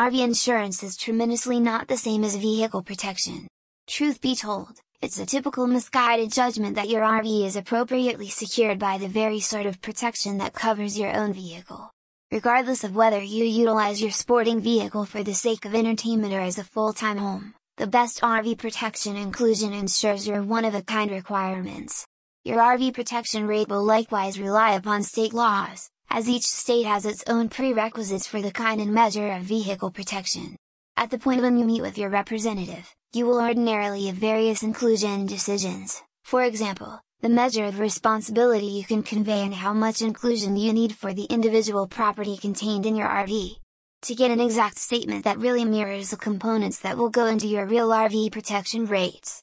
RV insurance is tremendously not the same as vehicle protection. Truth be told, it's a typical misguided judgment that your RV is appropriately secured by the very sort of protection that covers your own vehicle. Regardless of whether you utilize your sporting vehicle for the sake of entertainment or as a full-time home, the best RV protection inclusion ensures your one-of-a-kind requirements. Your RV protection rate will likewise rely upon state laws, as each state has its own prerequisites for the kind and measure of vehicle protection. At the point when you meet with your representative, you will ordinarily have various inclusion decisions, for example, the measure of responsibility you can convey and how much inclusion you need for the individual property contained in your RV. To get an exact statement that really mirrors the components that will go into your real RV protection rates,